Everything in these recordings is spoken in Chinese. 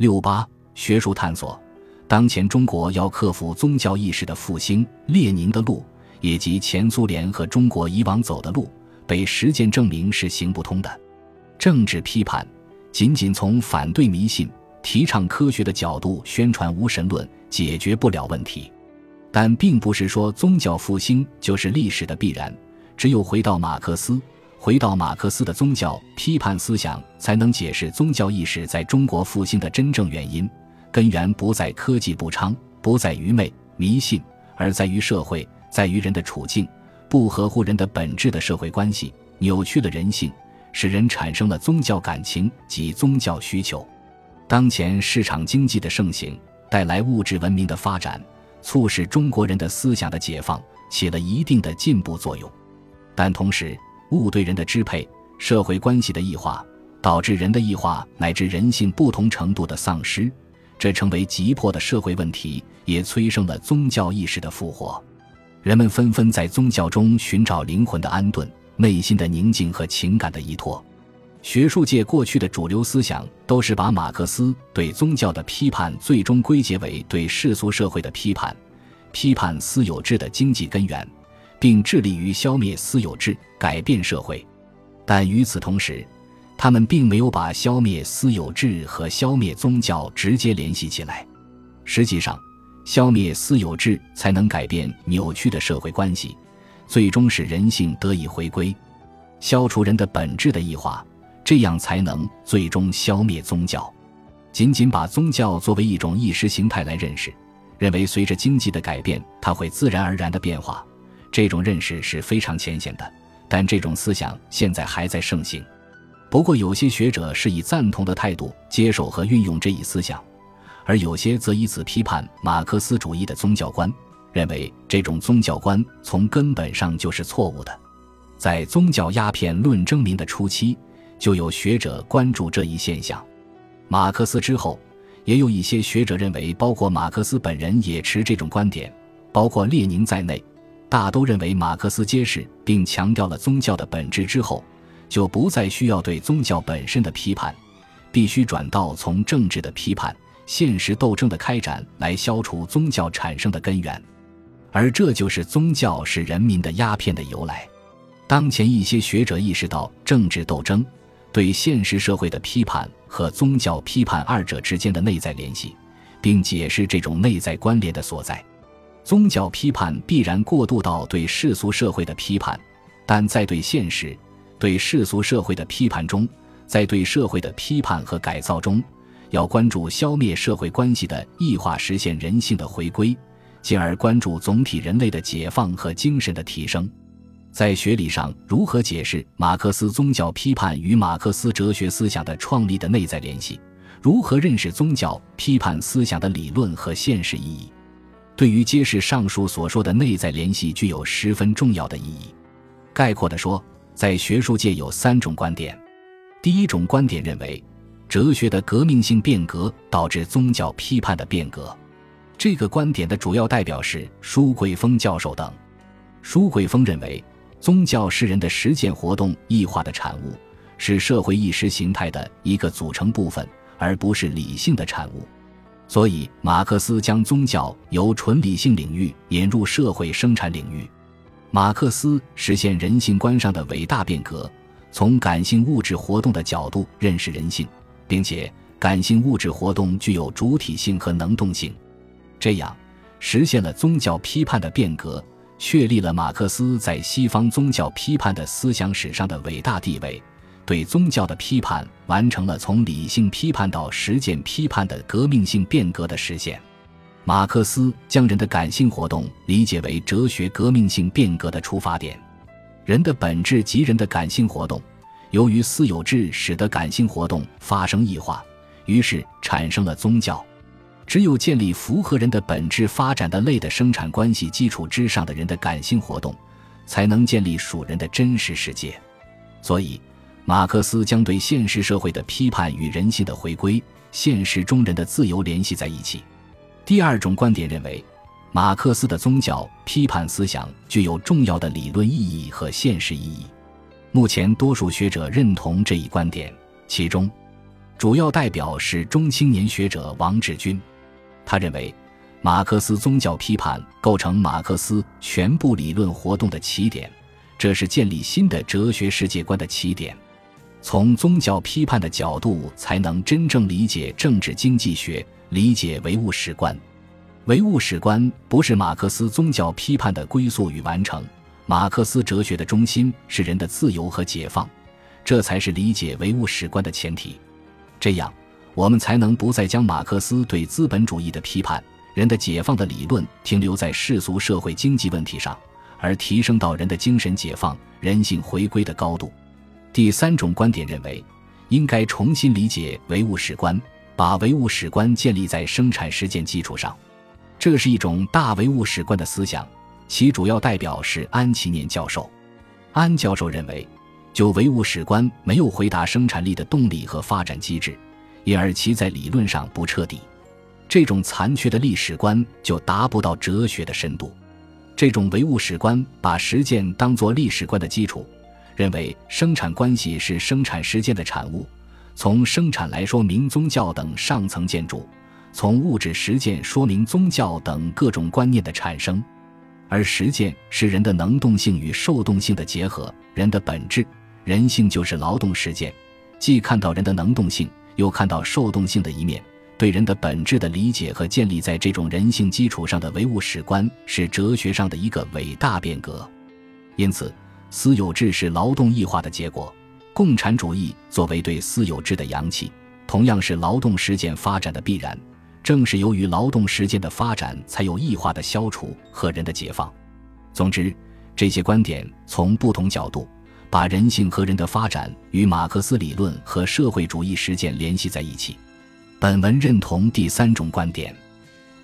六八学术探索，当前中国要克服宗教意识的复兴，列宁的路，以及前苏联和中国以往走的路，被实践证明是行不通的。政治批判仅仅从反对迷信、提倡科学的角度宣传无神论，解决不了问题。但并不是说宗教复兴就是历史的必然，只有回到马克思。回到马克思的宗教批判思想，才能解释宗教意识在中国复兴的真正原因。根源不在科技不昌，不在愚昧迷信，而在于社会，在于人的处境不合乎人的本质的社会关系，扭曲了人性，使人产生了宗教感情及宗教需求。当前市场经济的盛行，带来物质文明的发展，促使中国人的思想的解放，起了一定的进步作用。但同时，物对人的支配，社会关系的异化，导致人的异化乃至人性不同程度的丧失，这成为急迫的社会问题，也催生了宗教意识的复活。人们纷纷在宗教中寻找灵魂的安顿、内心的宁静和情感的依托。学术界过去的主流思想都是把马克思对宗教的批判最终归结为对世俗社会的批判，批判私有制的经济根源。并致力于消灭私有制，改变社会，但与此同时，他们并没有把消灭私有制和消灭宗教直接联系起来。实际上，消灭私有制才能改变扭曲的社会关系，最终使人性得以回归，消除人的本质的异化，这样才能最终消灭宗教。仅仅把宗教作为一种意识形态来认识，认为随着经济的改变，它会自然而然的变化。这种认识是非常浅显的，但这种思想现在还在盛行。不过，有些学者是以赞同的态度接受和运用这一思想，而有些则以此批判马克思主义的宗教观，认为这种宗教观从根本上就是错误的。在宗教鸦片论争鸣的初期，就有学者关注这一现象。马克思之后，也有一些学者认为，包括马克思本人也持这种观点，包括列宁在内。大都认为，马克思揭示并强调了宗教的本质之后，就不再需要对宗教本身的批判，必须转到从政治的批判、现实斗争的开展来消除宗教产生的根源，而这就是宗教是人民的鸦片的由来。当前一些学者意识到政治斗争对现实社会的批判和宗教批判二者之间的内在联系，并解释这种内在关联的所在。宗教批判必然过渡到对世俗社会的批判，但在对现实、对世俗社会的批判中，在对社会的批判和改造中，要关注消灭社会关系的异化，实现人性的回归，进而关注总体人类的解放和精神的提升。在学理上，如何解释马克思宗教批判与马克思哲学思想的创立的内在联系？如何认识宗教批判思想的理论和现实意义？对于揭示上述所说的内在联系具有十分重要的意义。概括地说，在学术界有三种观点。第一种观点认为，哲学的革命性变革导致宗教批判的变革。这个观点的主要代表是舒桂峰教授等。舒桂峰认为，宗教是人的实践活动异化的产物，是社会意识形态的一个组成部分，而不是理性的产物。所以，马克思将宗教由纯理性领域引入社会生产领域。马克思实现人性观上的伟大变革，从感性物质活动的角度认识人性，并且感性物质活动具有主体性和能动性，这样实现了宗教批判的变革，确立了马克思在西方宗教批判的思想史上的伟大地位。对宗教的批判完成了从理性批判到实践批判的革命性变革的实现。马克思将人的感性活动理解为哲学革命性变革的出发点。人的本质及人的感性活动，由于私有制使得感性活动发生异化，于是产生了宗教。只有建立符合人的本质发展的类的生产关系基础之上的人的感性活动，才能建立属人的真实世界。所以。马克思将对现实社会的批判与人性的回归、现实中人的自由联系在一起。第二种观点认为，马克思的宗教批判思想具有重要的理论意义和现实意义。目前，多数学者认同这一观点，其中，主要代表是中青年学者王志军。他认为，马克思宗教批判构成马克思全部理论活动的起点，这是建立新的哲学世界观的起点。从宗教批判的角度，才能真正理解政治经济学，理解唯物史观。唯物史观不是马克思宗教批判的归宿与完成。马克思哲学的中心是人的自由和解放，这才是理解唯物史观的前提。这样，我们才能不再将马克思对资本主义的批判、人的解放的理论停留在世俗社会经济问题上，而提升到人的精神解放、人性回归的高度。第三种观点认为，应该重新理解唯物史观，把唯物史观建立在生产实践基础上。这是一种大唯物史观的思想。其主要代表是安其年教授。安教授认为，就唯物史观没有回答生产力的动力和发展机制，因而其在理论上不彻底。这种残缺的历史观就达不到哲学的深度。这种唯物史观把实践当作历史观的基础，认为生产关系是生产实践的产物，从生产来说明宗教等上层建筑，从物质实践说明宗教等各种观念的产生。而实践是人的能动性与受动性的结合，人的本质，人性就是劳动实践，既看到人的能动性，又看到受动性的一面。对人的本质的理解和建立在这种人性基础上的唯物史观，是哲学上的一个伟大变革。因此，私有制是劳动异化的结果。共产主义作为对私有制的扬弃，同样是劳动实践发展的必然。正是由于劳动实践的发展，才有异化的消除和人的解放。总之，这些观点从不同角度把人性和人的发展与马克思理论和社会主义实践联系在一起。本文认同第三种观点。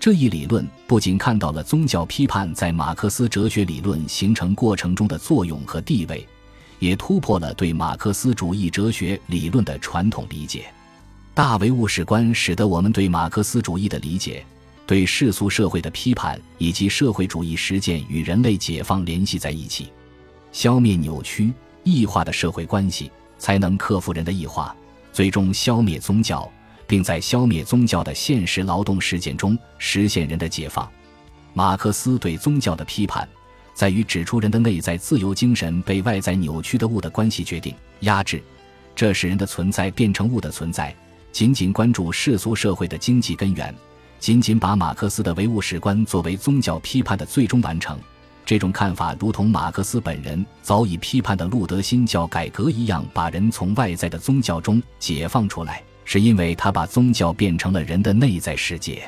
这一理论不仅看到了宗教批判在马克思哲学理论形成过程中的作用和地位，也突破了对马克思主义哲学理论的传统理解。大唯物史观使得我们对马克思主义的理解、对世俗社会的批判以及社会主义实践与人类解放联系在一起，消灭扭曲异化的社会关系，才能克服人的异化，最终消灭宗教，并在消灭宗教的现实劳动实践中实现人的解放。马克思对宗教的批判，在于指出人的内在自由精神被外在扭曲的物的关系决定、压制，这使人的存在变成物的存在。仅仅关注世俗社会的经济根源，仅仅把马克思的唯物史观作为宗教批判的最终完成，这种看法如同马克思本人早已批判的路德新教改革一样，把人从外在的宗教中解放出来，是因为他把宗教变成了人的内在世界。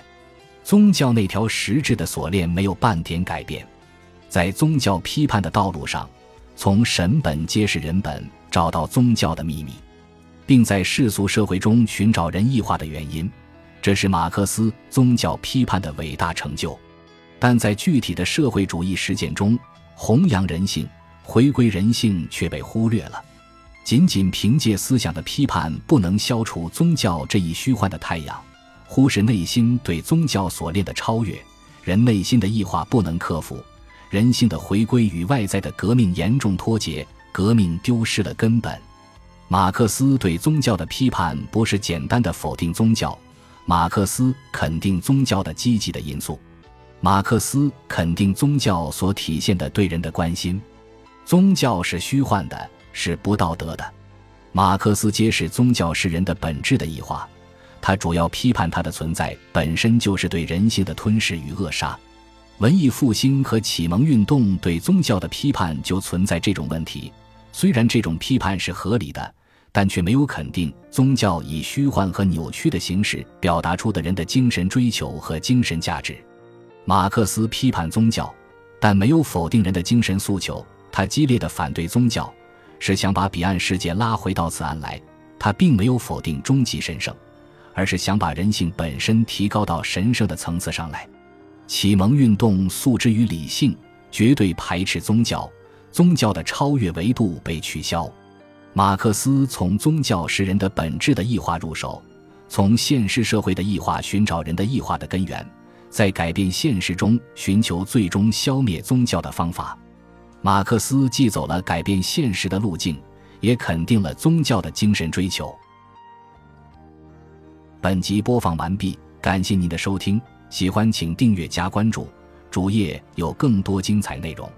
宗教那条实质的锁链没有半点改变，在宗教批判的道路上，从神本揭示人本，找到宗教的秘密。并在世俗社会中寻找人异化的原因，这是马克思宗教批判的伟大成就。但在具体的社会主义实践中，弘扬人性、回归人性却被忽略了。仅仅凭借思想的批判，不能消除宗教这一虚幻的太阳。忽视内心对宗教所链的超越，人内心的异化不能克服，人性的回归与外在的革命严重脱节，革命丢失了根本。马克思对宗教的批判不是简单的否定宗教，马克思肯定宗教的积极的因素，马克思肯定宗教所体现的对人的关心。宗教是虚幻的，是不道德的。马克思揭示宗教是人的本质的异化，他主要批判它的存在本身就是对人性的吞噬与扼杀。文艺复兴和启蒙运动对宗教的批判就存在这种问题，虽然这种批判是合理的。但却没有肯定宗教以虚幻和扭曲的形式表达出的人的精神追求和精神价值。马克思批判宗教，但没有否定人的精神诉求。他激烈的反对宗教，是想把彼岸世界拉回到此岸来。他并没有否定终极神圣，而是想把人性本身提高到神圣的层次上来。启蒙运动诉之于理性，绝对排斥宗教，宗教的超越维度被取消。马克思从宗教是人的本质的异化入手，从现实社会的异化寻找人的异化的根源，在改变现实中寻求最终消灭宗教的方法。马克思既走了改变现实的路径，也肯定了宗教的精神追求。本集播放完毕，感谢您的收听，喜欢请订阅加关注，主页有更多精彩内容。